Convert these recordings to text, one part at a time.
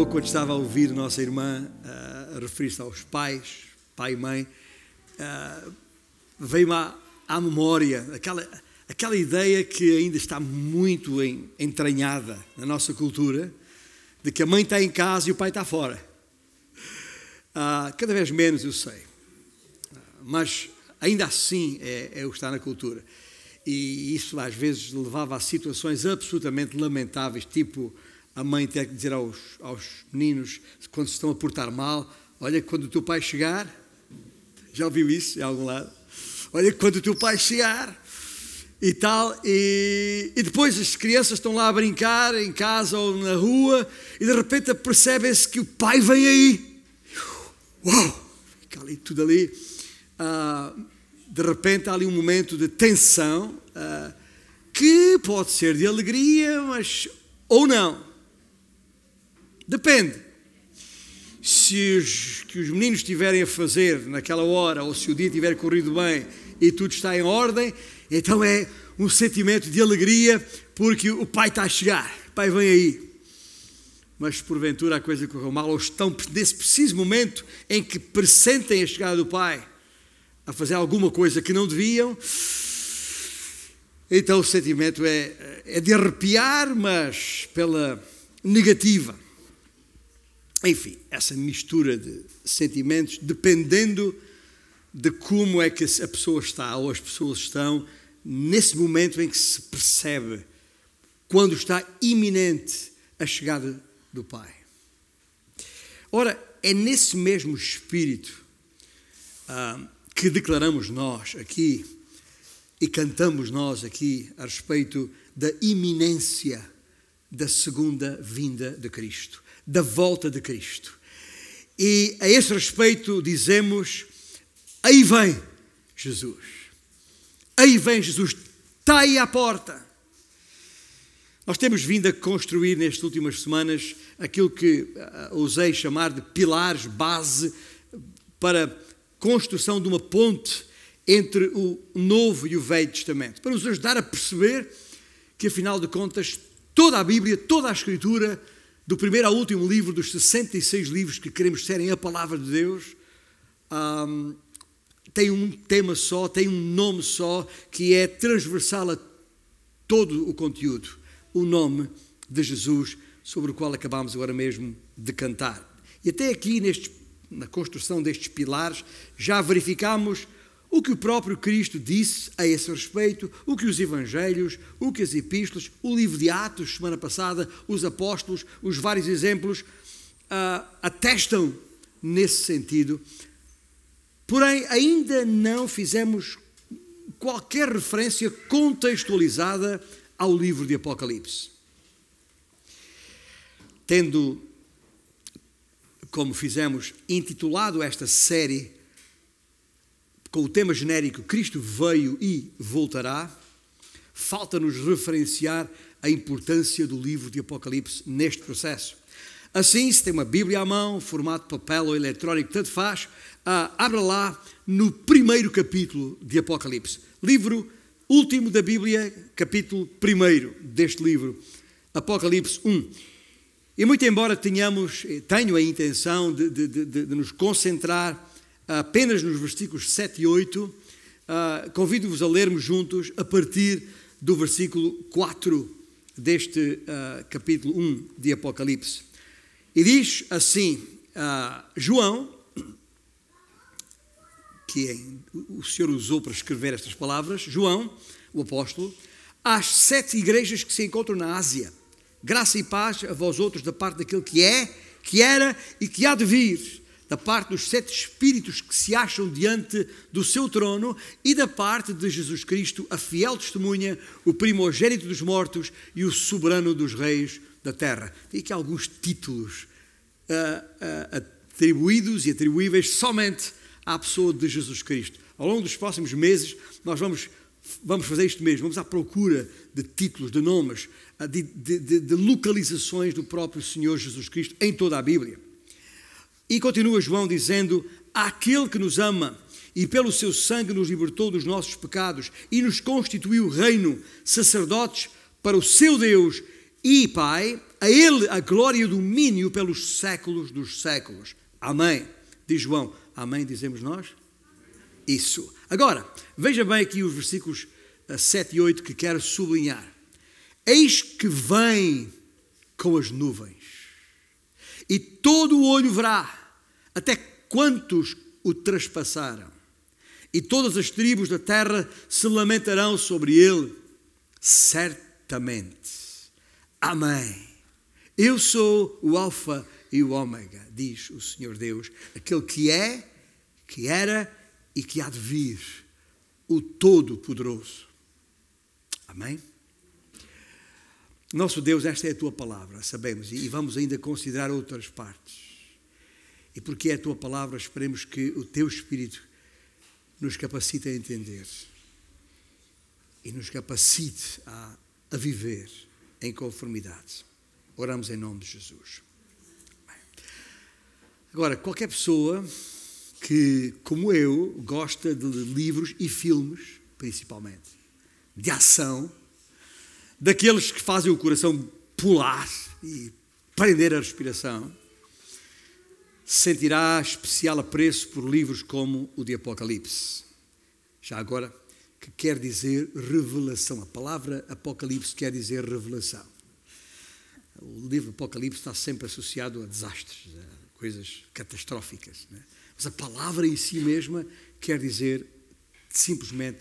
pouco, quando estava a ouvir nossa irmã uh, referir-se aos pais, pai e mãe, uh, veio-me à, à, memória aquela, aquela ideia que ainda está muito em, entranhada na nossa cultura, de que a mãe está em casa e o pai está fora. Uh, cada vez menos eu sei, mas ainda assim é, é o que está na cultura. E isso às vezes levava a situações absolutamente lamentáveis, tipo a mãe ter que dizer aos, aos meninos, quando se estão a portar mal, olha, quando o teu pai chegar, já ouviu isso em algum lado? Olha, quando o teu pai chegar e tal, e, e depois as crianças estão lá a brincar em casa ou na rua e de repente percebem-se que o pai vem aí. Uau! Fica ali tudo ali. Ah, de repente há ali um momento de tensão ah, que pode ser de alegria, mas ou não. Depende. Se os, que os meninos estiverem a fazer naquela hora, ou se o dia tiver corrido bem e tudo está em ordem, então é um sentimento de alegria porque o pai está a chegar, o pai vem aí. Mas porventura a coisa correu mal, ou estão nesse preciso momento em que pressentem a chegada do pai a fazer alguma coisa que não deviam, então o sentimento é, é de arrepiar, mas pela negativa. Enfim, essa mistura de sentimentos, dependendo de como é que a pessoa está ou as pessoas estão, nesse momento em que se percebe quando está iminente a chegada do Pai. Ora, é nesse mesmo espírito ah, que declaramos nós aqui e cantamos nós aqui a respeito da iminência da segunda vinda de Cristo da volta de Cristo. E a esse respeito dizemos: aí vem Jesus. Aí vem Jesus, está aí à porta. Nós temos vindo a construir nestas últimas semanas aquilo que uh, ousei chamar de pilares base para construção de uma ponte entre o Novo e o Velho Testamento, para nos ajudar a perceber que, afinal de contas, toda a Bíblia, toda a Escritura do primeiro ao último livro dos 66 livros que queremos serem a palavra de Deus, um, tem um tema só, tem um nome só, que é transversal a todo o conteúdo. O nome de Jesus, sobre o qual acabamos agora mesmo de cantar. E até aqui, neste, na construção destes pilares, já verificamos o que o próprio Cristo disse a esse respeito, o que os Evangelhos, o que as Epístolas, o livro de Atos, semana passada, os Apóstolos, os vários exemplos uh, atestam nesse sentido. Porém, ainda não fizemos qualquer referência contextualizada ao livro de Apocalipse. Tendo, como fizemos, intitulado esta série com o tema genérico Cristo veio e voltará, falta-nos referenciar a importância do livro de Apocalipse neste processo. Assim, se tem uma Bíblia à mão, formato papel ou eletrónico, tanto faz, ah, abra lá no primeiro capítulo de Apocalipse. Livro último da Bíblia, capítulo primeiro deste livro, Apocalipse 1. E muito embora tenhamos, eh, tenho a intenção de, de, de, de nos concentrar apenas nos versículos 7 e 8, ah, convido-vos a lermos juntos a partir do versículo 4 deste uh, capítulo 1 de Apocalipse. E diz assim: uh, João, que é, o Senhor usou para escrever estas palavras, João, o apóstolo, às sete igrejas que se encontram na Ásia, graça e paz a vós outros da parte daquele que é, que era e que há de vir da parte dos sete espíritos que se acham diante do seu trono e da parte de Jesus Cristo, a fiel testemunha, o primogênito dos mortos e o soberano dos reis da terra. Tem aqui alguns títulos uh, uh, atribuídos e atribuíveis somente à pessoa de Jesus Cristo. Ao longo dos próximos meses, nós vamos, vamos fazer isto mesmo, vamos à procura de títulos, de nomes, ah, de, de, de localizações do próprio Senhor Jesus Cristo em toda a Bíblia. E continua João dizendo: Aquele que nos ama e pelo seu sangue nos libertou dos nossos pecados e nos constituiu reino, sacerdotes para o seu Deus e Pai, A Ele a glória e o domínio pelos séculos dos séculos. Amém. Diz João. Amém, dizemos nós? Isso. Agora, veja bem aqui os versículos 7 e 8 que quero sublinhar. Eis que vem com as nuvens, e todo o olho verá, até quantos o traspassaram, e todas as tribos da terra se lamentarão sobre ele, certamente. Amém. Eu sou o Alfa e o Ômega, diz o Senhor Deus, aquele que é, que era e que há de vir, o Todo-Poderoso. Amém? Nosso Deus, esta é a tua palavra, sabemos, e vamos ainda considerar outras partes. E porque é a tua palavra, esperemos que o teu Espírito nos capacite a entender e nos capacite a, a viver em conformidade. Oramos em nome de Jesus. Agora, qualquer pessoa que, como eu, gosta de livros e filmes, principalmente, de ação, daqueles que fazem o coração pular e prender a respiração, sentirá especial apreço por livros como o de Apocalipse. Já agora, que quer dizer revelação. A palavra Apocalipse quer dizer revelação. O livro Apocalipse está sempre associado a desastres, a coisas catastróficas. Né? Mas a palavra em si mesma quer dizer simplesmente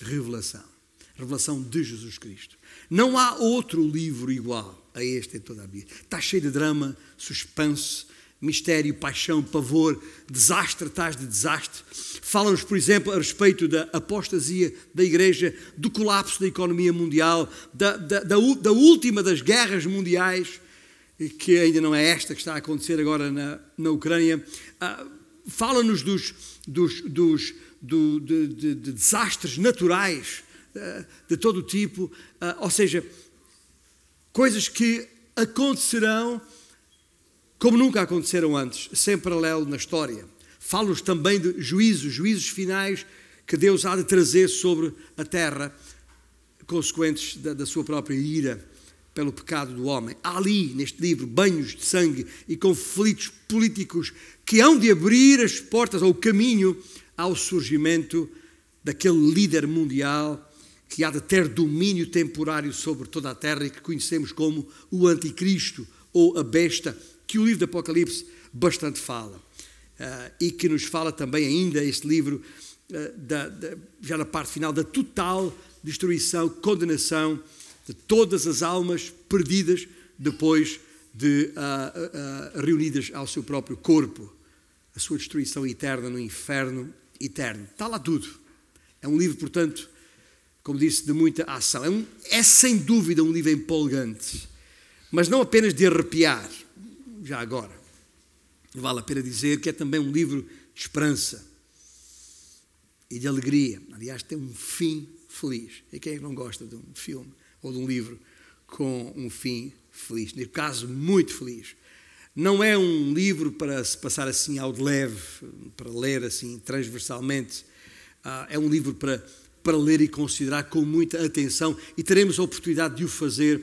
revelação revelação de Jesus Cristo. Não há outro livro igual a este em toda a Bíblia. Está cheio de drama, suspense, mistério, paixão, pavor, desastre atrás de desastre. Fala-nos, por exemplo, a respeito da apostasia da Igreja, do colapso da economia mundial, da, da, da, da última das guerras mundiais, que ainda não é esta que está a acontecer agora na, na Ucrânia. Ah, Fala-nos dos, dos, dos do, de, de, de desastres naturais de todo o tipo, eh, ou seja, coisas que acontecerão como nunca aconteceram antes, sem paralelo na história. Falo-nos também de juízos, juízos finais que Deus há de trazer sobre a terra, consequentes da, da sua própria ira pelo pecado do homem. Há ali, neste livro, banhos de sangue e conflitos políticos que hão de abrir as portas ou o caminho ao surgimento daquele líder mundial que há de ter domínio temporário sobre toda a terra e que conhecemos como o Anticristo ou a besta, que o livro do Apocalipse bastante fala. Uh, e que nos fala também ainda este livro, uh, da, da, já na parte final, da total destruição, condenação de todas as almas perdidas depois de uh, reunidas ao seu próprio corpo, a sua destruição eterna no inferno eterno. Está lá tudo. É um livro, portanto, como disse, de muita ação. É, um, é sem dúvida um livro empolgante, mas não apenas de arrepiar, já agora. Vale a pena dizer que é também um livro de esperança e de alegria. Aliás, tem um fim feliz. E quem é que não gosta de um filme ou de um livro com um fim feliz? No caso, muito feliz. Não é um livro para se passar assim ao de leve, para ler assim transversalmente. Ah, é um livro para para ler e considerar com muita atenção e teremos a oportunidade de o fazer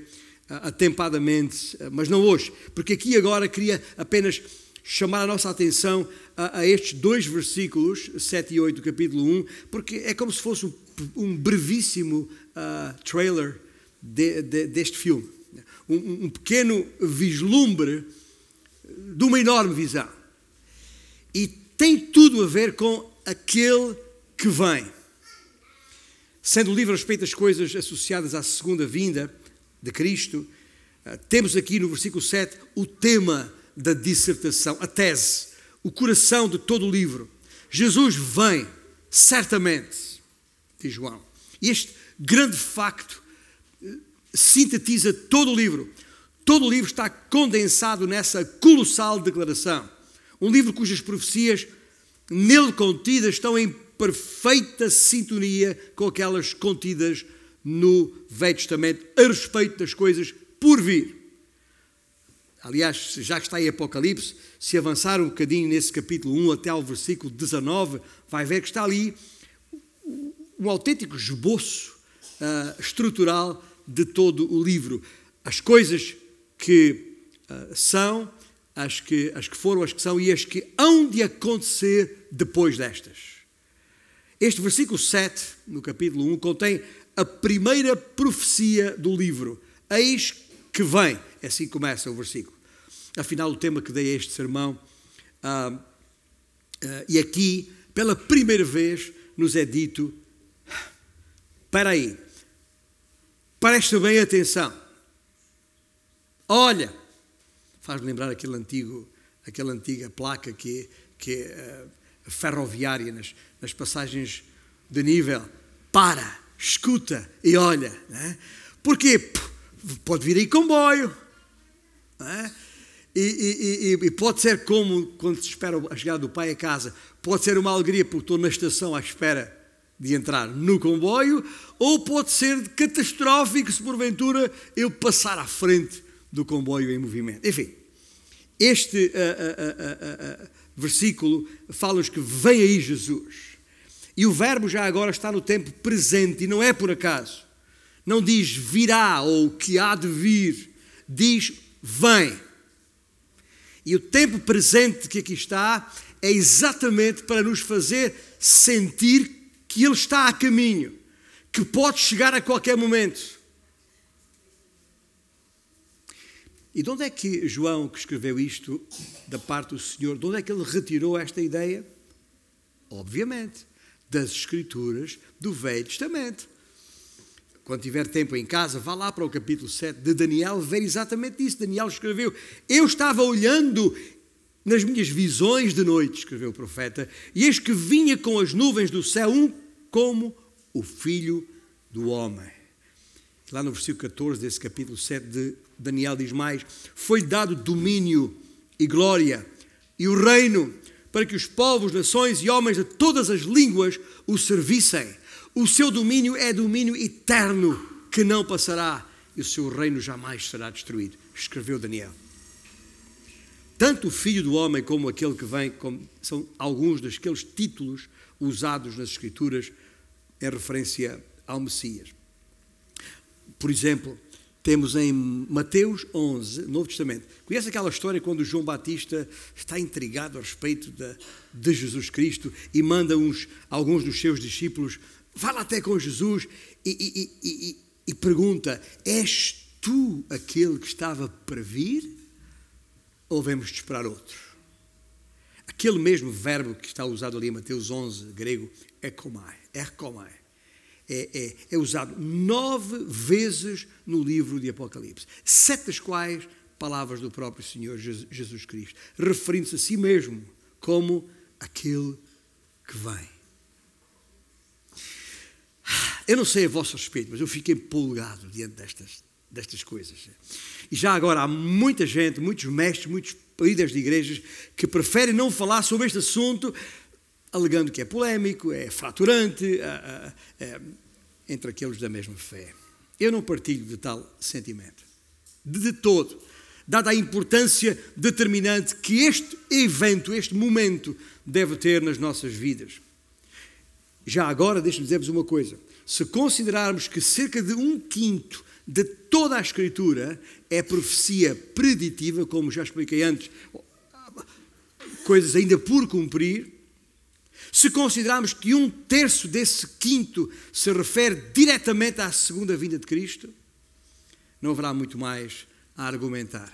uh, atempadamente, uh, mas não hoje, porque aqui agora queria apenas chamar a nossa atenção a, a, estes dois versículos, 7 e 8 do capítulo 1, porque é como se fosse um, um brevíssimo uh, trailer de, de, deste filme. Um, um pequeno vislumbre de uma enorme visão. E tem tudo a ver com aquele que vem. Sendo o livro a respeito das coisas associadas à segunda vinda de Cristo, eh, temos aqui no versículo 7 o tema da dissertação, a tese, o coração de todo o livro. Jesus vem, certamente, diz João. E este grande facto eh, sintetiza todo o livro. Todo o livro está condensado nessa colossal declaração. Um livro cujas profecias nele contidas estão em perfeita sintonia com aquelas contidas no Velho Testamento a respeito das coisas por vir. Aliás, já que está em Apocalipse, se avançar um bocadinho nesse capítulo 1 até ao versículo 19, vai ver que está ali um autêntico esboço uh, estrutural de todo o livro. As coisas que uh, são, as que, as que foram, as que são e as que hão de acontecer depois destas. Este versículo 7, no capítulo 1, contém a primeira profecia do livro. Eis que vem. Assim começa o versículo. Afinal, o tema que dei a este sermão, uh, uh, e aqui, pela primeira vez, nos é dito: para aí, presta bem atenção. Olha, faz-me lembrar aquele antigo, aquela antiga placa que, que é uh, ferroviária nas, nas passagens de nível. Para, escuta e olha. Né? Porquê? Pode vir aí comboio. Né? E, e, e, e, pode ser como quando se espera a chegada do pai a casa, pode ser uma alegria porque estou na estação à espera de entrar no comboio, ou pode ser catastrófico se porventura eu passar à frente do comboio em movimento. Enfim, este uh, uh, uh, versículo fala-nos que vem aí Jesus. E o verbo já agora está no tempo presente e não é por acaso. Não diz virá ou que há de vir, diz vem. E o tempo presente que aqui está é exatamente para nos fazer sentir que Ele está a caminho, que pode chegar a qualquer momento. E de onde é que João, que escreveu isto da parte do Senhor, de onde é que ele retirou esta ideia? Obviamente, das Escrituras do Velho Testamento. Quando tiver tempo em casa, vá lá para o capítulo 7 de Daniel ver exatamente isso. Daniel escreveu: Eu estava olhando nas minhas visões de noite, escreveu o profeta, e eis que vinha com as nuvens do céu um como o filho do homem. Lá no versículo 14 desse capítulo 7 de Daniel diz mais: Foi dado domínio e glória e o reino para que os povos, nações e homens de todas as línguas o servissem. O seu domínio é domínio eterno que não passará e o seu reino jamais será destruído. Escreveu Daniel. Tanto o Filho do Homem como aquele que vem, são alguns daqueles títulos usados nas Escrituras em referência ao Messias. Por exemplo, temos em Mateus 11, Novo Testamento. Conhece aquela história quando João Batista está intrigado a respeito de, de Jesus Cristo e manda uns, alguns dos seus discípulos, fala até com Jesus e, e, e, e pergunta: És tu aquele que estava para vir? ou devemos de esperar outro? Aquele mesmo verbo que está usado ali em Mateus 11, grego, ekomai, erkomai, é, é, é usado nove vezes no livro de Apocalipse, sete das quais palavras do próprio Senhor Jesus Cristo, referindo-se a si mesmo como aquele que vem. Eu não sei a vosso respeito, mas eu fiquei empolgado diante destas, destas coisas. E já agora há muita gente, muitos mestres, muitos líderes de igrejas que preferem não falar sobre este assunto, alegando que é polémico, é fraturante, é, é, entre aqueles da mesma fé. Eu não partilho de tal sentimento, de, de todo, dada a importância determinante que este evento, este momento, deve ter nas nossas vidas. Já agora, deixe-me dizer-vos uma coisa: se considerarmos que cerca de um quinto de toda a Escritura é profecia preditiva, como já expliquei antes, coisas ainda por cumprir. Se considerarmos que um terço desse quinto se refere diretamente à segunda vinda de Cristo, não haverá muito mais a argumentar.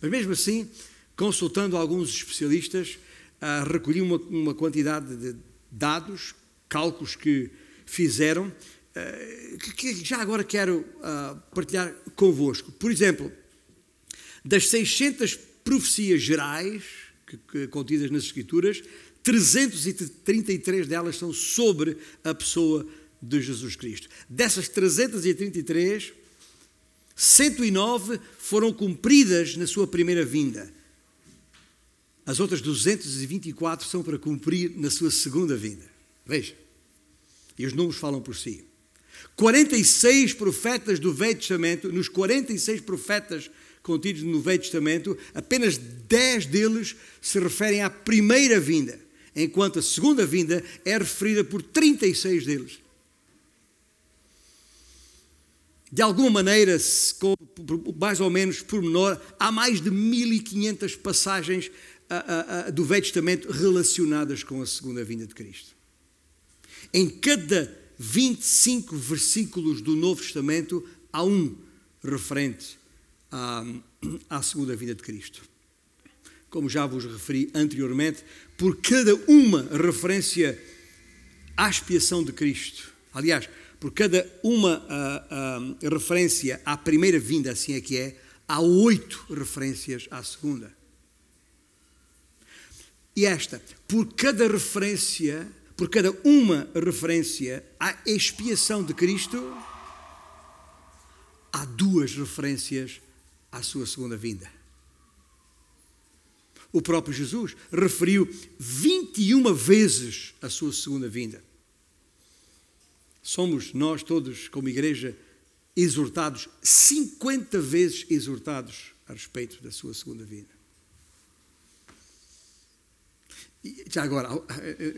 Mas mesmo assim, consultando alguns especialistas, ah, recolhi uma, uma quantidade de dados, cálculos que fizeram eh, que já agora quero ah, partilhar convosco. Por exemplo, das 600 profecias gerais contidas nas Escrituras, 333 delas são sobre a pessoa de Jesus Cristo. Dessas 333, 109 foram cumpridas na sua primeira vinda. As outras 224 são para cumprir na sua segunda vinda. Veja. E os números falam por si. 46 profetas do Velho Testamento, nos 46 profetas contidos no Velho Testamento, apenas 10 deles se referem à primeira vinda, enquanto a segunda vinda é referida por 36 deles. de alguma maneira, mais ou menos por menor, há mais de 1500 passagens do Velho Testamento relacionadas com a segunda vinda de Cristo. Em cada 25 versículos do Novo Testamento há um referente à, à segunda vinda de Cristo. Como já vos referi anteriormente, por cada uma referência à expiação de Cristo. Aliás, por cada uma uh, uh, referência à primeira vinda, assim é que é, há oito referências à segunda. E esta, por cada referência, por cada uma referência à expiação de Cristo, há duas referências à sua segunda vinda. O próprio Jesus referiu 21 vezes a sua segunda vinda. Somos nós todos, como igreja, exortados, 50 vezes exortados a respeito da sua segunda vida. E já agora, ao,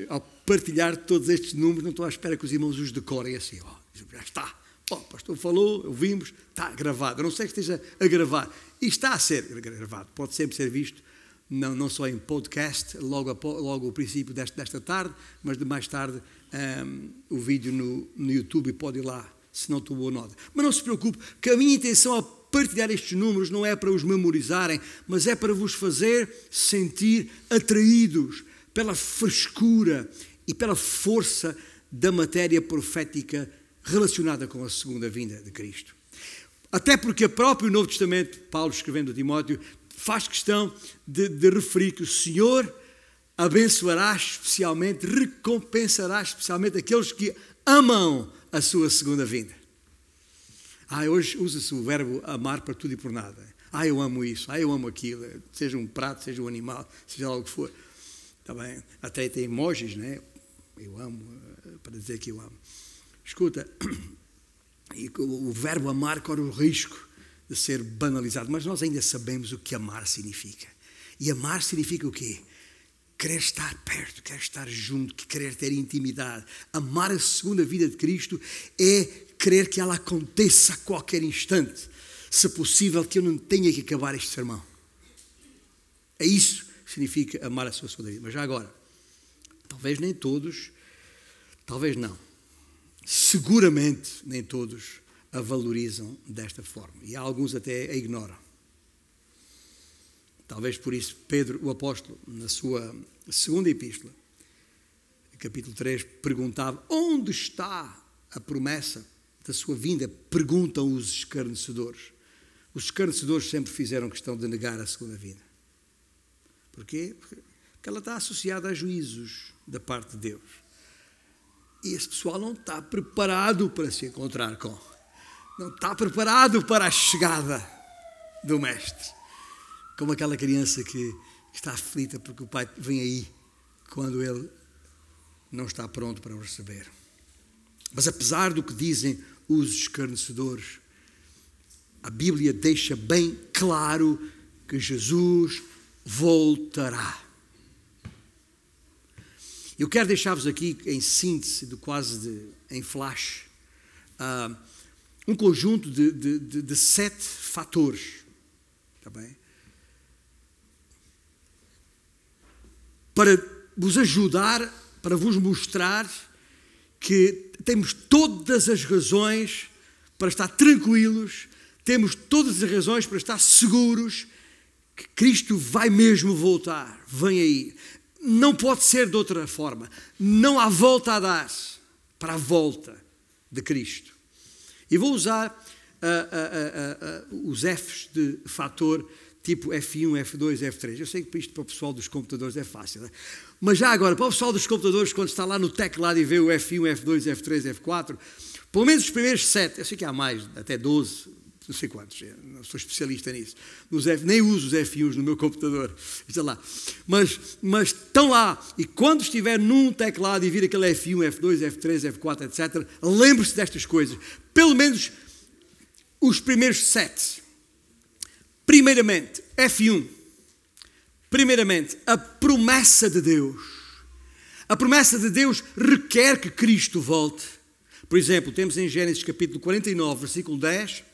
ao, partilhar todos estes números, não estou à espera que os irmãos os decorem assim, ó, já está. O pastor falou, ouvimos, está gravado. Eu não sei que esteja a gravar. E está a ser gravado. Pode sempre ser visto, não, não só em podcast, logo, a, logo o princípio desta, desta tarde, mas de mais tarde um, o vídeo no, no YouTube pode ir lá, se não tomou nota. Mas não se preocupe, que a minha intenção ao partilhar estes números não é para os memorizarem, mas é para vos fazer sentir atraídos pela frescura e pela força da matéria profética relacionada com a segunda vinda de Cristo. Até porque o próprio Novo Testamento, Paulo escrevendo a Timóteo, faz questão de, de referir que o Senhor abençoará especialmente, recompensará especialmente aqueles que amam a sua segunda vinda. Ah, hoje usa-se o verbo amar para tudo e por nada. Ah, eu amo isso, ah, eu amo aquilo, seja um prato, seja um animal, seja algo que for. Tá bem? Até tem emojis, né? Eu amo, eh, para dizer que eu amo. Escuta, o verbo amar corre o risco de ser banalizado, mas nós ainda sabemos o que amar significa. E amar significa o quê? querer estar perto, querer estar junto, querer ter intimidade. Amar a segunda vida de Cristo é querer que ela aconteça a qualquer instante. Se possível, que eu não tenha que acabar este sermão. É isso que significa amar a sua segunda vida. Mas já agora, talvez nem todos, talvez não. Seguramente nem todos a valorizam desta forma. E há alguns até a ignoram. Talvez por isso Pedro, o apóstolo, na sua segunda epístola, capítulo 3, perguntava: onde está a promessa da sua vinda? Perguntam os escarnecedores. Os escarnecedores sempre fizeram questão de negar a segunda vinda. Porquê? Porque ela está associada a juízos da parte de Deus. E esse pessoal não está preparado para se encontrar com. Não está preparado para a chegada do Mestre. Como aquela criança que está aflita porque o pai vem aí quando ele não está pronto para o receber. Mas apesar do que dizem os escarnecedores, a Bíblia deixa bem claro que Jesus voltará. Eu quero deixar-vos aqui, em síntese, de quase de, em flash, uh, um conjunto de, de, de, de sete fatores. Está bem? para vos ajudar, para vos mostrar que temos todas as razões para estar tranquilos, temos todas as razões para estar seguros que Cristo vai mesmo voltar, vem aí. Não pode ser de outra forma. Não há volta a dar para a volta de Cristo. E vou usar uh, uh, uh, os Fs de fator tipo F1, F2, F3. Eu sei que isto para o pessoal dos computadores é fácil, né? mas já agora, para o pessoal dos computadores, quando está lá no teclado e vê o F1, F2, F3, F4, pelo menos os primeiros sete, eu sei que há mais, até 12, não sei quantos, não sou especialista nisso, nos F, nem uso os F1s no meu computador, está lá, mas, mas estão lá, e quando estiver num teclado e vir aquele F1, F2, F3, F4, etc., lembre-se destas coisas, pelo menos os primeiros sete. Primeiramente, F1. Primeiramente, a promessa de Deus. A promessa de Deus requer que Cristo volte. Por exemplo, temos em Gênesis capítulo 49, versículo 10,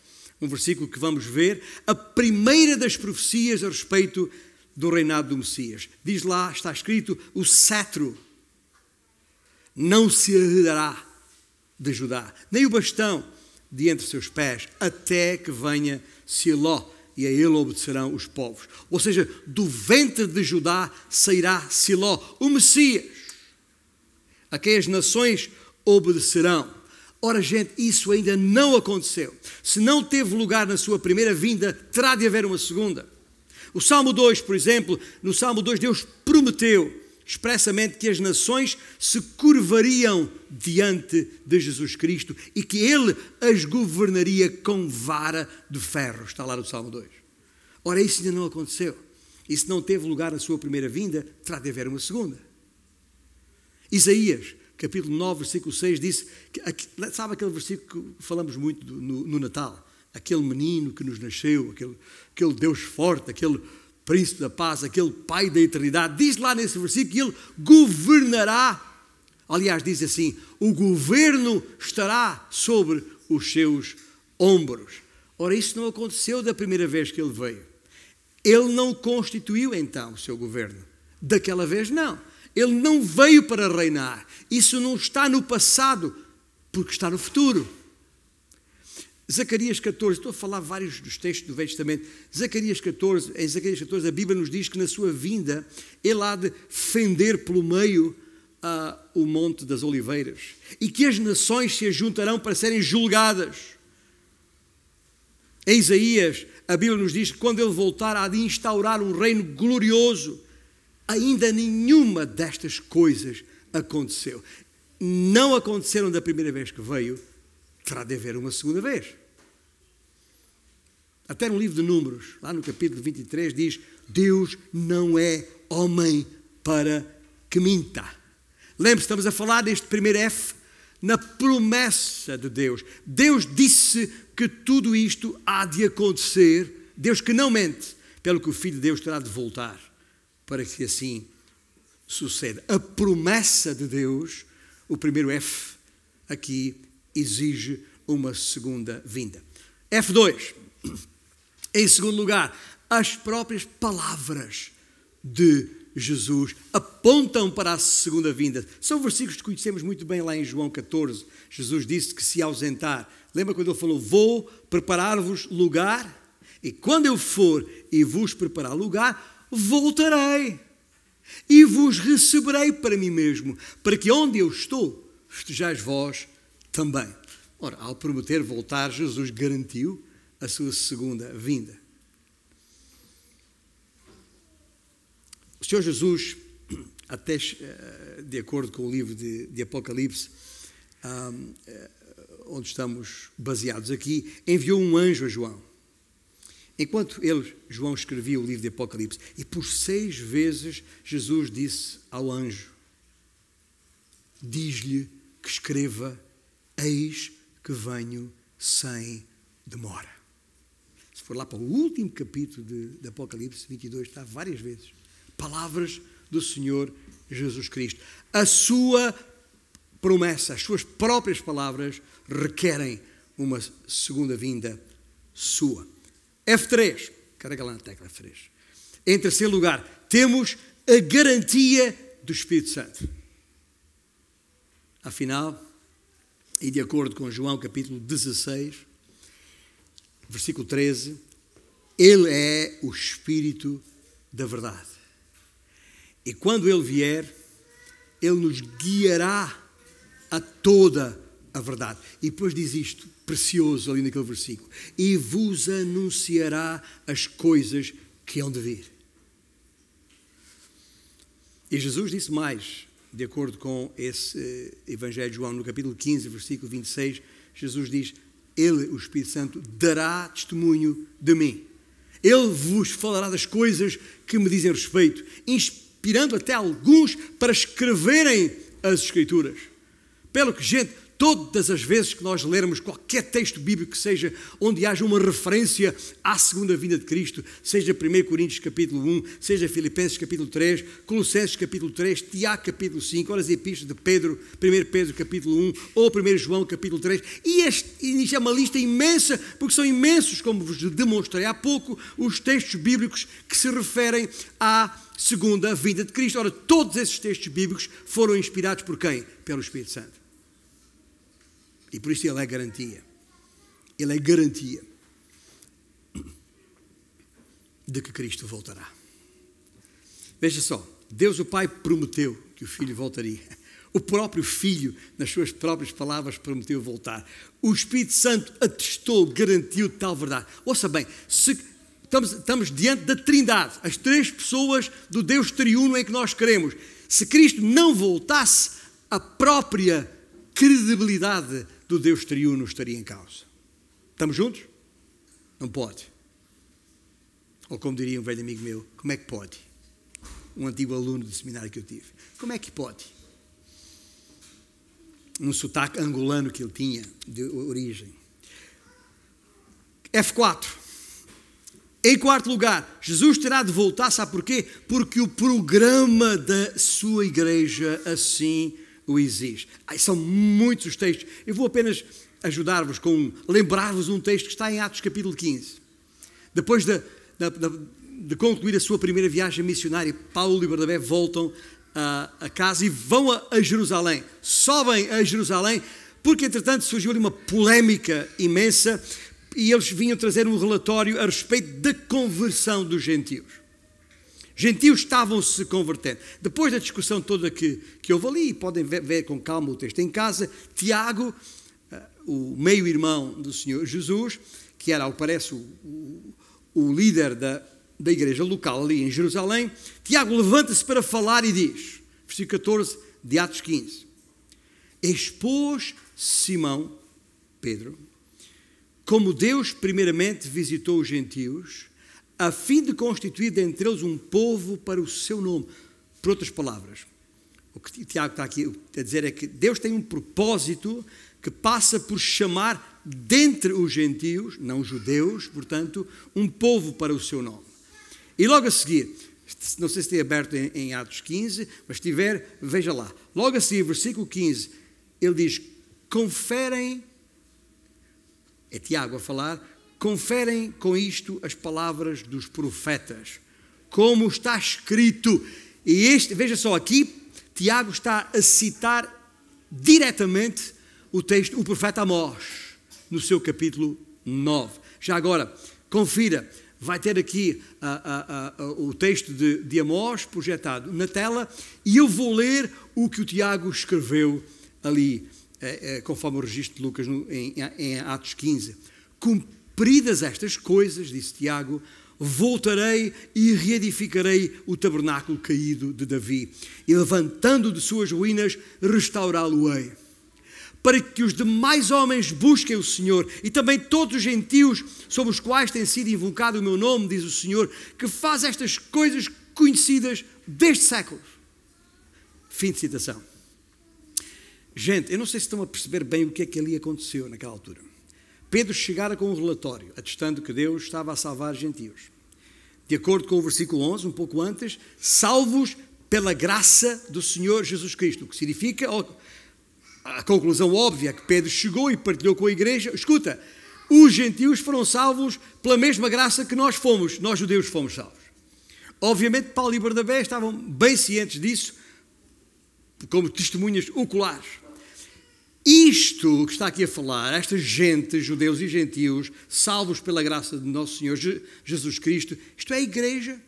um versículo que vamos ver, a primeira das profecias a respeito do reinado do Messias. Diz lá, está escrito: o cetro não se arredará de Judá, nem o bastão de entre seus pés, até que venha Siló, e a ele obedecerão os povos. Ou seja, do ventre de Judá sairá Siló, o Messias, a quem as nações obedecerão. Ora, gente, isso ainda não aconteceu. Se não teve lugar na sua primeira vinda, terá de haver uma segunda. O Salmo 2, por exemplo, no Salmo 2, Deus prometeu expressamente que as nações se curvariam diante de Jesus Cristo e que ele as governaria com vara de ferro. Está lá no Salmo 2. Ora, isso ainda não aconteceu. E se não teve lugar na sua primeira vinda, terá de haver uma segunda. Isaías, capítulo 9, versículo 6, disse: que, sabe aquele versículo que falamos muito no, no Natal? Aquele menino que nos nasceu, aquele, aquele Deus forte, aquele príncipe da paz, aquele pai da eternidade, diz lá nesse versículo que ele governará. Aliás, diz assim: o governo estará sobre os seus ombros. Ora, isso não aconteceu da primeira vez que ele veio. Ele não constituiu então o seu governo. Daquela vez, não. Ele não veio para reinar. Isso não está no passado, porque está no futuro. Zacarias 14, estou a falar vários dos textos do Velho Testamento. Zacarias 14, em Zacarias 14, a Bíblia nos diz que na sua vinda ele há de fender pelo meio uh, o Monte das Oliveiras e que as nações se ajuntarão para serem julgadas. Em Isaías, a Bíblia nos diz que quando ele voltar, há de instaurar um reino glorioso. Ainda nenhuma destas coisas aconteceu. Não aconteceram da primeira vez que veio, terá de haver uma segunda vez. Até no livro de Números, lá no capítulo 23, diz: Deus não é homem para que minta. Lembre-se, estamos a falar deste primeiro F na promessa de Deus. Deus disse que tudo isto há de acontecer. Deus que não mente, pelo que o Filho de Deus terá de voltar, para que assim suceda. A promessa de Deus, o primeiro F aqui, exige uma segunda vinda. F2. Em segundo lugar, as próprias palavras de Jesus apontam para a segunda vinda. São versículos que conhecemos muito bem lá em João 14. Jesus disse que se ausentar. Lembra quando ele falou: Vou preparar-vos lugar? E quando eu for e vos preparar lugar, voltarei e vos receberei para mim mesmo, para que onde eu estou, estejais vós também. Ora, ao prometer voltar, Jesus garantiu a sua segunda vinda. O Senhor Jesus, até eh, de acordo com o livro de, de Apocalipse, eh, onde estamos baseados aqui, enviou um anjo a João. Enquanto ele, João, escrevia o livro de Apocalipse, e por seis vezes Jesus disse ao anjo: Diz-lhe que escreva: Eis que venho sem demora for lá para o último capítulo de, de Apocalipse 22, está várias vezes. Palavras do Senhor Jesus Cristo. A sua promessa, as suas próprias palavras requerem uma segunda vinda sua. F3, carrega lá na tecla F3. Em terceiro lugar, temos a garantia do Espírito Santo. Afinal, e de acordo com João capítulo 16, versículo 13, Ele é o Espírito da verdade. E quando Ele vier, Ele nos guiará a toda a verdade. E depois diz isto, precioso ali naquele versículo: E vos anunciará as coisas que hão de vir. E Jesus disse mais, de acordo com esse eh, Evangelho de João, no capítulo 15, versículo 26, Jesus diz: ele, o Espírito Santo, dará testemunho de mim. Ele vos falará das coisas que me dizem respeito, inspirando até alguns para escreverem as Escrituras. Pelo que, gente, todas as vezes que nós lermos qualquer texto bíblico que seja onde haja uma referência à segunda vinda de Cristo, seja 1 Coríntios capítulo 1, seja Filipenses capítulo 3, Colossenses capítulo 3, Tiago capítulo 5, olha as epístolas de Pedro, 1 Pedro capítulo 1, ou 1 João capítulo 3, e, isto é uma lista imensa, porque são imensos, como vos demonstrei há pouco, os textos bíblicos que se referem à segunda vinda de Cristo. Ora, todos esses textos bíblicos foram inspirados por quem? Pelo Espírito Santo. E por isso ele é garantia. Ele é garantia de que Cristo voltará. Veja só, Deus o Pai prometeu que o Filho voltaria. O próprio Filho, nas suas próprias palavras, prometeu voltar. O Espírito Santo atestou, garantiu tal verdade. Ouça bem, estamos, estamos diante da Trindade, as três pessoas do Deus triuno em que nós queremos. Se Cristo não voltasse, a própria credibilidade do Deus triuno estaria em causa. Estamos juntos? Não pode. Ou como diria um velho amigo meu, como é que pode? Um antigo aluno do seminário que eu tive. Como é que pode? Um sotaque angolano que ele tinha de origem. F4. Em quarto lugar, Jesus terá de voltar, sabe porquê? Porque o programa da sua igreja assim o exige. São muitos os textos. Eu vou apenas ajudar-vos com lembrar-vos um texto que está em Atos capítulo 15. Depois de, de, de, de, concluir a sua primeira viagem missionária, Paulo e Bernabé voltam a, a casa e vão a, a, Jerusalém. Sobem a Jerusalém, porque entretanto surgiu ali uma polémica imensa e eles vinham trazer um relatório a respeito da conversão dos gentios. Gentios estavam se convertendo. Depois da discussão toda que, que houve ali, podem ver, ver com calma o texto em casa, Tiago, eh, o meio-irmão do Senhor Jesus, que era, ao que parece, o, o, líder da, da igreja local ali em Jerusalém, Tiago levanta-se para falar e diz, versículo 14 de Atos 15: Expôs Simão, Pedro, como Deus primeiramente visitou os gentios a fim de constituir dentre eles um povo para o seu nome. Por outras palavras, o que Tiago está aqui a dizer é que Deus tem um propósito que passa por chamar dentre os gentios, não judeus, portanto, um povo para o seu nome. E logo a seguir, não sei se tem aberto em, em Atos 15, mas se tiver, veja lá. Logo a seguir, versículo 15, ele diz: conferem, é Tiago a falar, Conferem com isto as palavras dos profetas, como está escrito. E este, veja só aqui, Tiago está a citar diretamente o texto, o profeta Amós, no seu capítulo 9. Já agora, confira, vai ter aqui o texto de, de Amós projetado na tela e eu vou ler o que o Tiago escreveu ali, é, é, conforme o registro de Lucas no, em, em Atos 15. Cumpridas estas coisas, disse Tiago, voltarei e reedificarei o tabernáculo caído de Davi, e levantando de suas ruínas, restaurá-lo-ei. Para que os demais homens busquem o Senhor e também todos os gentios sobre os quais tem sido invocado o meu nome, diz o Senhor, que faz estas coisas conhecidas desde séculos. Fim de citação. Gente, eu não sei se estão a perceber bem o que é que ali aconteceu naquela altura. Pedro chegara com um relatório, atestando que Deus estava a salvar gentios. De acordo com o versículo 11, um pouco antes, salvos pela graça do Senhor Jesus Cristo, o que significa a conclusão óbvia que Pedro chegou e partilhou com a igreja. Escuta, os gentios foram salvos pela mesma graça que nós fomos, nós judeus fomos salvos. Obviamente, Paulo e Bernabé estavam bem cientes disso, como testemunhas oculares. Isto que está aqui a falar, esta gente, judeus e gentios, salvos pela graça de nosso Senhor Jesus Cristo, isto é a igreja.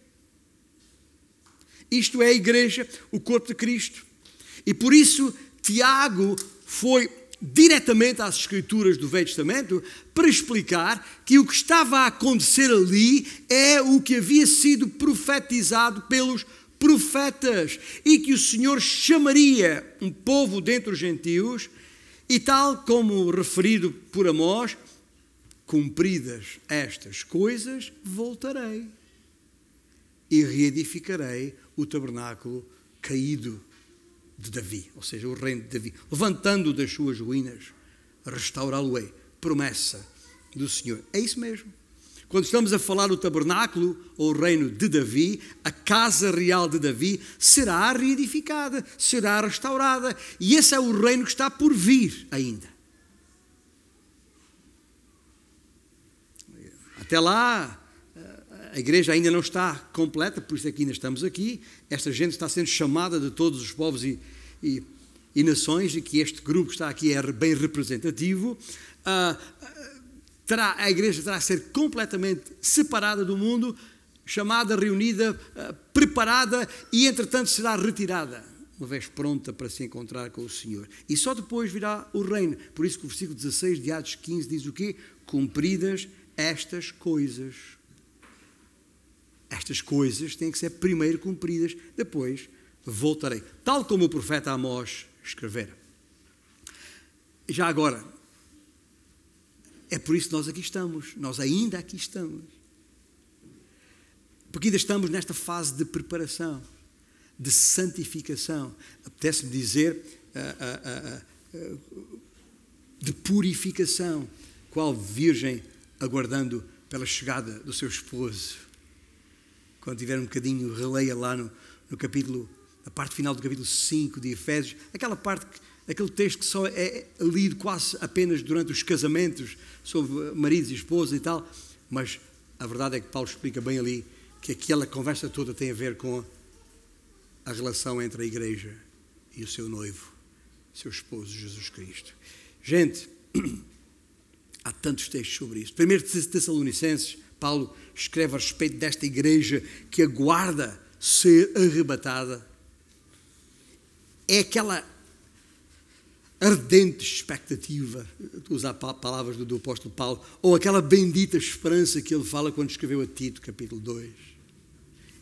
Isto é a igreja, o corpo de Cristo. E por isso, Tiago foi diretamente às Escrituras do Velho Testamento para explicar que o que estava a acontecer ali é o que havia sido profetizado pelos profetas e que o Senhor chamaria um povo dentre os gentios e tal como referido por Amós, cumpridas estas coisas, voltarei e reedificarei o tabernáculo caído de Davi, ou seja, o reino de Davi, levantando das suas ruínas, restaurá-lo-ei. Promessa do Senhor. É isso mesmo. Quando estamos a falar do tabernáculo ou o reino de Davi, a casa real de Davi será reedificada, será restaurada. E esse é o reino que está por vir ainda. Até lá, a igreja ainda não está completa, por isso é que ainda estamos aqui. Esta gente está sendo chamada de todos os povos e, e, e nações, e que este grupo que está aqui é bem representativo. Uh, terá, a igreja terá que ser completamente separada do mundo, chamada, reunida, uh, preparada e, entretanto, será retirada, uma vez pronta para se encontrar com o Senhor. E só depois virá o reino. Por isso que o versículo 16 de Atos 15 diz o quê? Cumpridas estas coisas estas coisas têm que ser primeiro cumpridas, depois voltarei. Tal como o profeta Amós escrevera. Já agora, é por isso que nós aqui estamos, nós ainda aqui estamos. Porque ainda estamos nesta fase de preparação, de santificação. Apetece-me dizer uh, uh, uh, de purificação, qual virgem aguardando pela chegada do seu esposo quando tiver um bocadinho, releia lá no, no capítulo, na parte final do capítulo 5 de Efésios, aquela parte, aquele texto que só é lido quase apenas durante os casamentos, sobre maridos e esposas e tal, mas a verdade é que Paulo explica bem ali que aquela conversa toda tem a ver com a relação entre a igreja e o seu noivo, seu esposo Jesus Cristo. Gente, há tantos textos sobre isso. Primeiro Tessalonicenses, Paulo escreve a respeito desta igreja que aguarda ser arrebatada. É aquela ardente expectativa, estou usar palavras do, do apóstolo Paulo, ou aquela bendita esperança que ele fala quando escreveu a Tito, capítulo 2.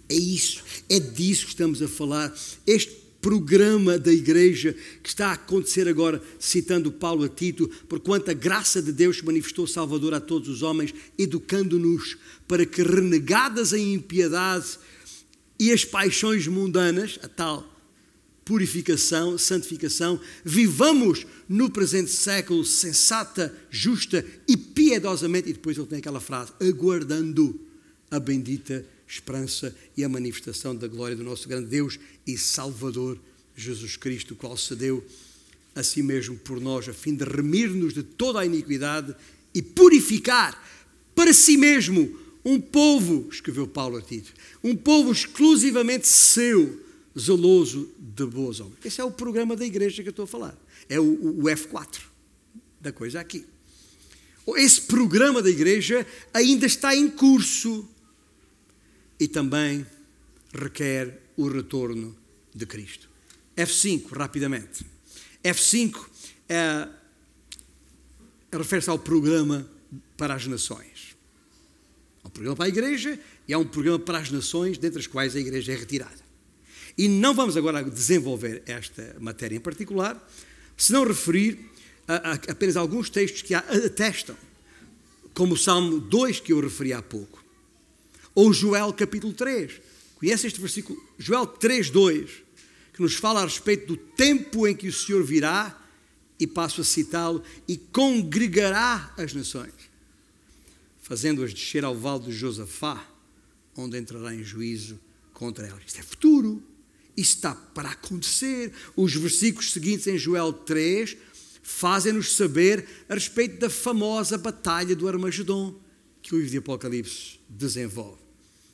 É isso, é disso que estamos a falar. Este programa da igreja que está a acontecer agora, citando Paulo a Tito, porquanto a graça de Deus manifestou Salvador a todos os homens, educando-nos para que, renegadas a impiedade e as paixões mundanas, a tal purificação, santificação, vivamos no presente século sensata, justa e piedosamente, e depois ele tem aquela frase, aguardando a bendita esperança e a manifestação da glória do nosso grande Deus e Salvador Jesus Cristo, o qual se deu a si mesmo por nós, a fim de remir-nos de toda a iniquidade e purificar para si mesmo um povo, escreveu Paulo a Tito, um povo exclusivamente seu, zeloso de boas obras. Esse é o programa da igreja que eu estou a falar. É o, o F4 da coisa aqui. Esse programa da igreja ainda está em curso e também requer o retorno de Cristo. F5, rapidamente. F5 é, refere-se ao programa para as nações. Há um programa para a igreja e há um programa para as nações, dentre as quais a igreja é retirada. E não vamos agora desenvolver esta matéria em particular, se não referir a, a, apenas alguns textos que a atestam, como o Salmo 2 que eu referi há pouco. Ou Joel capítulo 3. Conhece este versículo? Joel 3, 2, que nos fala a respeito do tempo em que o Senhor virá, e passo a citá-lo, e congregará as nações, fazendo-as descer ao vale de Josafá, onde entrará em juízo contra elas. Isto é futuro. Isto está para acontecer. Os versículos seguintes em Joel 3 fazem-nos saber a respeito da famosa batalha do Armagedon que o livro de Apocalipse desenvolve.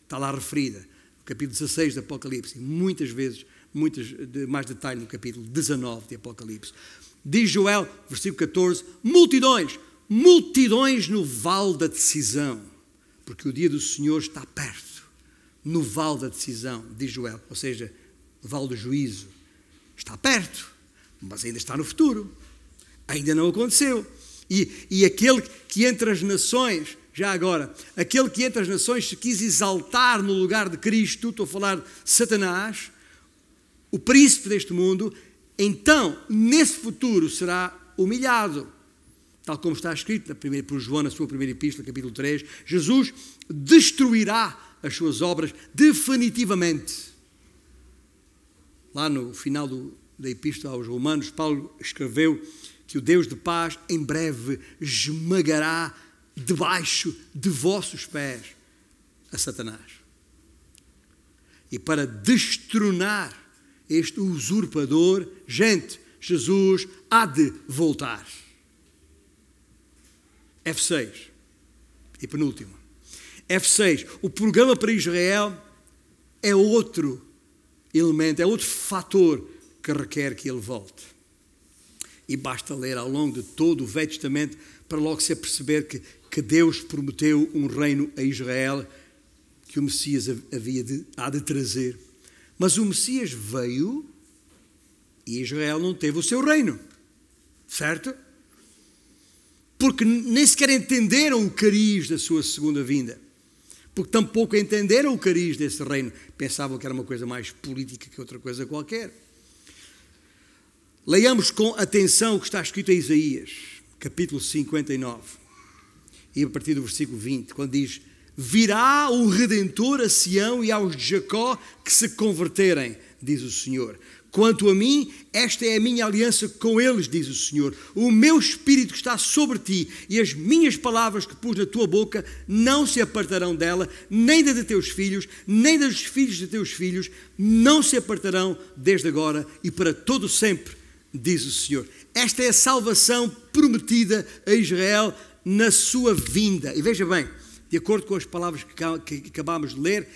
Está lá referida, no capítulo 16 de Apocalipse, e muitas vezes, muitas, mais detalhe no capítulo 19 de Apocalipse. Diz Joel, versículo 14: multidões, multidões no vale da decisão, porque o dia do Senhor está perto, no vale da decisão, diz Joel, ou seja, vale do juízo, está perto, mas ainda está no futuro, ainda não aconteceu. E, e aquele que entre as nações já agora, aquele que entre as nações se quis exaltar no lugar de Cristo, estou a falar de Satanás, o príncipe deste mundo, então, nesse futuro, será humilhado. Tal como está escrito na primeira, por João, na sua primeira epístola, capítulo 3, Jesus destruirá as suas obras definitivamente. Lá no final do da Epístola aos Romanos, Paulo escreveu que o Deus de paz em breve esmagará debaixo de vossos pés a Satanás. E para destronar este usurpador, gente, Jesus há de voltar. F6. E penúltimo. F6. O programa para Israel é outro elemento, é outro fator que requer que ele volte. E basta ler ao longo de todo o Velho Testamento para logo se perceber que, que Deus prometeu um reino a Israel que o Messias havia de, há de trazer. Mas o Messias veio e Israel não teve o seu reino. Certo? Porque nem sequer entenderam o cariz da sua segunda vinda. Porque tampouco entenderam o cariz desse reino. Pensavam que era uma coisa mais política que outra coisa qualquer. Leiamos com atenção o que está escrito em Isaías, capítulo 59, e a partir do versículo 20, quando diz: Virá o Redentor a Sião e aos de Jacó que se converterem, diz o Senhor. Quanto a mim, esta é a minha aliança com eles, diz o Senhor. O meu espírito que está sobre ti e as minhas palavras que pus na tua boca não se apartarão dela, nem da de teus filhos, nem dos filhos de teus filhos, não se apartarão desde agora e para todo sempre, diz o Senhor. Esta é a salvação prometida a Israel na sua vinda. E veja bem, de acordo com as palavras que acabámos de ler,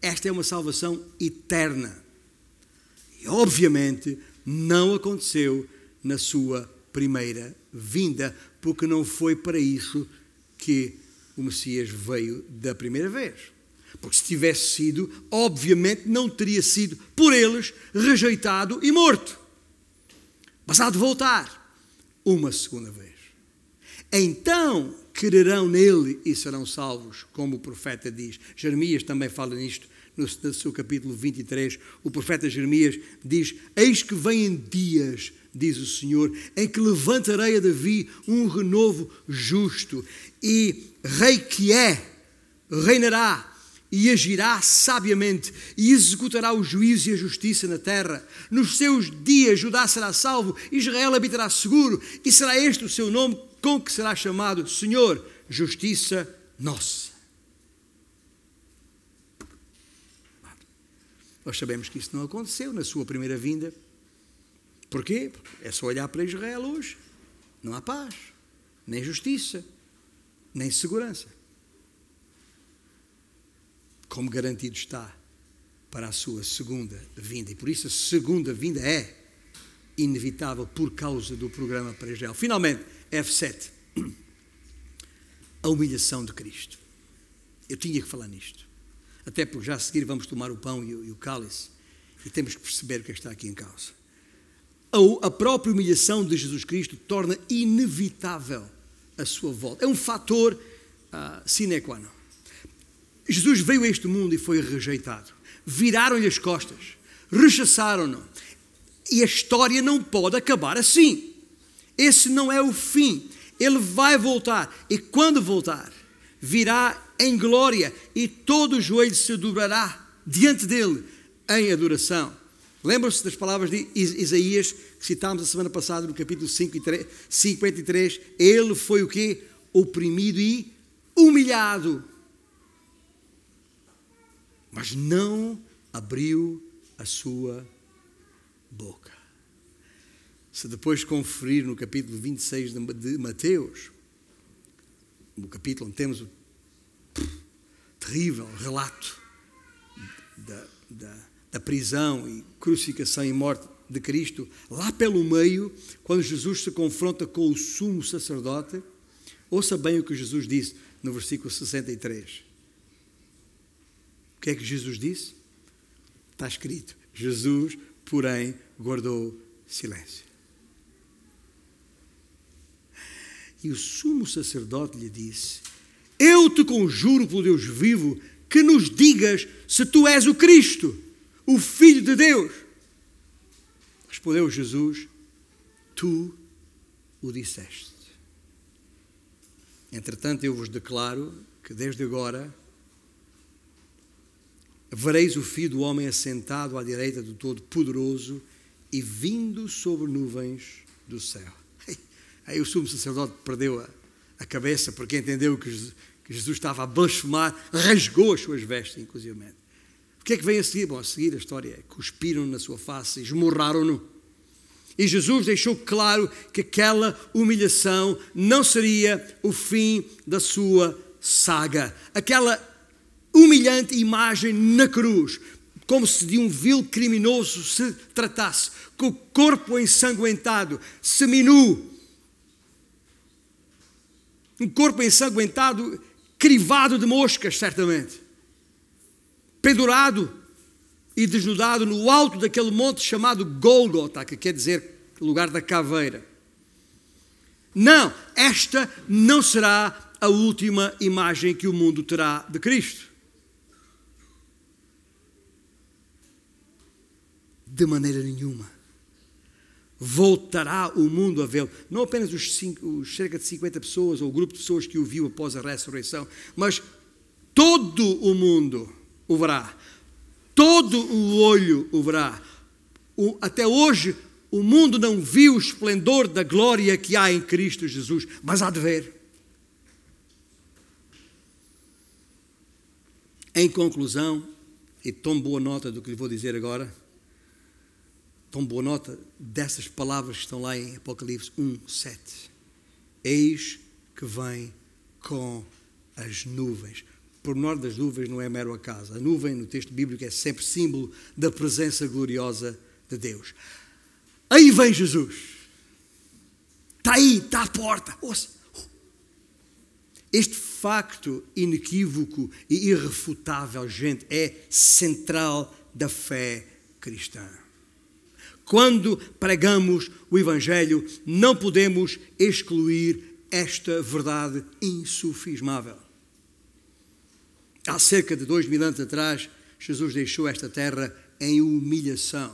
esta é uma salvação eterna e obviamente não aconteceu na sua primeira vinda, porque não foi para isso que o Messias veio da primeira vez. Porque se tivesse sido, obviamente não teria sido por eles rejeitado e morto. Mas há de voltar uma segunda vez. Então quererão nele e serão salvos, como o profeta diz. Jeremias também fala nisto no seu capítulo 23, o profeta Jeremias diz: Eis que vêm dias, diz o Senhor, em que levantarei a Davi um renovo justo, e rei que é, reinará e agirá sabiamente e executará o juízo e a justiça na terra. Nos seus dias Judá será salvo, Israel habitará seguro, e será este o seu nome com que será chamado Senhor, justiça nossa. Nós sabemos que isso não aconteceu na sua primeira vinda. Porquê? É só olhar para Israel hoje. Não há paz, nem justiça, nem segurança. Como garantido está para a sua segunda vinda. E por isso a segunda vinda é inevitável por causa do programa para Israel. Finalmente, F7. A humilhação de Cristo. Eu tinha que falar nisto. Até porque já a seguir vamos tomar o pão e o, e o cálice e temos que perceber o que é está aqui em causa. A, a própria humilhação de Jesus Cristo torna inevitável a sua volta. É um fator uh, sine qua non. Jesus veio a este mundo e foi rejeitado. Viraram-lhe as costas, rechaçaram-no. E a história não pode acabar assim. Esse não é o fim. Ele vai voltar. E quando voltar, virá em glória e todo o joelho se dobrará diante dele em adoração. Lembram-se das palavras de Isaías que citámos a semana passada no capítulo 53? Ele foi o quê? Oprimido e humilhado. Mas não abriu a sua boca. Se depois conferir no capítulo 26 de Mateus, no capítulo onde temos o terrível relato da, da, da prisão e crucificação e morte de Cristo, lá pelo meio, quando Jesus se confronta com o sumo sacerdote, ouça bem o que Jesus disse no versículo 63. O que é que Jesus disse? Está escrito: Jesus, porém, guardou silêncio. E o sumo sacerdote lhe disse: eu te conjuro pelo Deus vivo que nos digas se tu és o Cristo, o Filho de Deus. Respondeu Jesus: Tu o disseste. Entretanto, eu vos declaro que desde agora vereis o Filho do Homem assentado à direita do Todo-Poderoso e vindo sobre nuvens do céu. Aí o sumo sacerdote perdeu a, a cabeça porque entendeu que que Jesus estava a blasfemar, rasgou as suas vestes, inclusive. O que é que vem a seguir? Bom, a seguir a história é: cuspiram na sua face, esmurraram-no. E Jesus deixou claro que aquela humilhação não seria o fim da sua saga. Aquela humilhante imagem na cruz, como se de um vil criminoso se tratasse, com o corpo ensanguentado, seminu, um corpo ensanguentado, crivado de moscas, certamente, pendurado e desnudado no alto daquele monte chamado Golgotha, que quer dizer lugar da caveira. Não, esta não será a última imagem que o mundo terá de Cristo. De maneira nenhuma. Voltará o mundo a vê-lo. Não apenas os, cinco, os cerca de 50 pessoas ou o grupo de pessoas que o viu após a ressurreição, mas todo o mundo o verá todo o olho o verá. O, até hoje, o mundo não viu o esplendor da glória que há em Cristo Jesus, mas há de ver. Em conclusão, e tome boa nota do que lhe vou dizer agora, tome boa nota dessas palavras que estão lá em Apocalipse 1, 7. Eis que vem com as nuvens pormenor das nuvens não é mero acaso. A nuvem no texto bíblico é sempre símbolo da presença gloriosa de Deus. Aí vem Jesus. Está aí, está à porta. Ouça. Este facto inequívoco e irrefutável, gente, é central da fé cristã. Quando pregamos o Evangelho, não podemos excluir esta verdade insufismável. Há cerca de dois mil anos atrás, Jesus deixou esta terra em humilhação,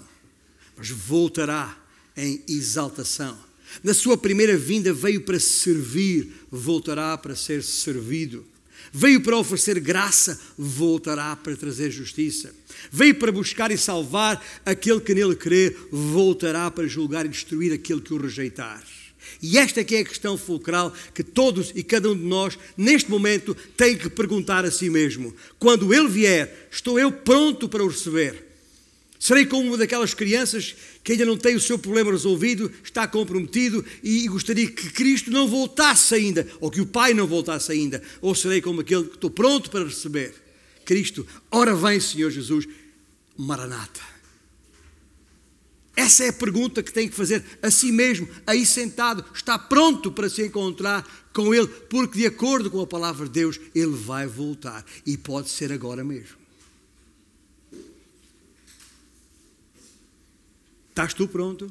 mas voltará em exaltação. Na sua primeira vinda veio para servir, voltará para ser servido. Veio para oferecer graça, voltará para trazer justiça. Veio para buscar e salvar aquele que nele crê, voltará para julgar e destruir aquele que o rejeitar. E esta é que é a questão fulcral que todos e cada um de nós, neste momento, tem que perguntar a si mesmo. Quando Ele vier, estou eu pronto para o receber? Serei como uma daquelas crianças que ainda não tem o seu problema resolvido, está comprometido e gostaria que Cristo não voltasse ainda, ou que o Pai não voltasse ainda? Ou serei como aquele que estou pronto para receber? Cristo, ora vem, Senhor Jesus, Maranata. Essa é a pergunta que tem que fazer a si mesmo, aí sentado, está pronto para se encontrar com Ele, porque de acordo com a palavra de Deus, Ele vai voltar e pode ser agora mesmo. Estás tu pronto?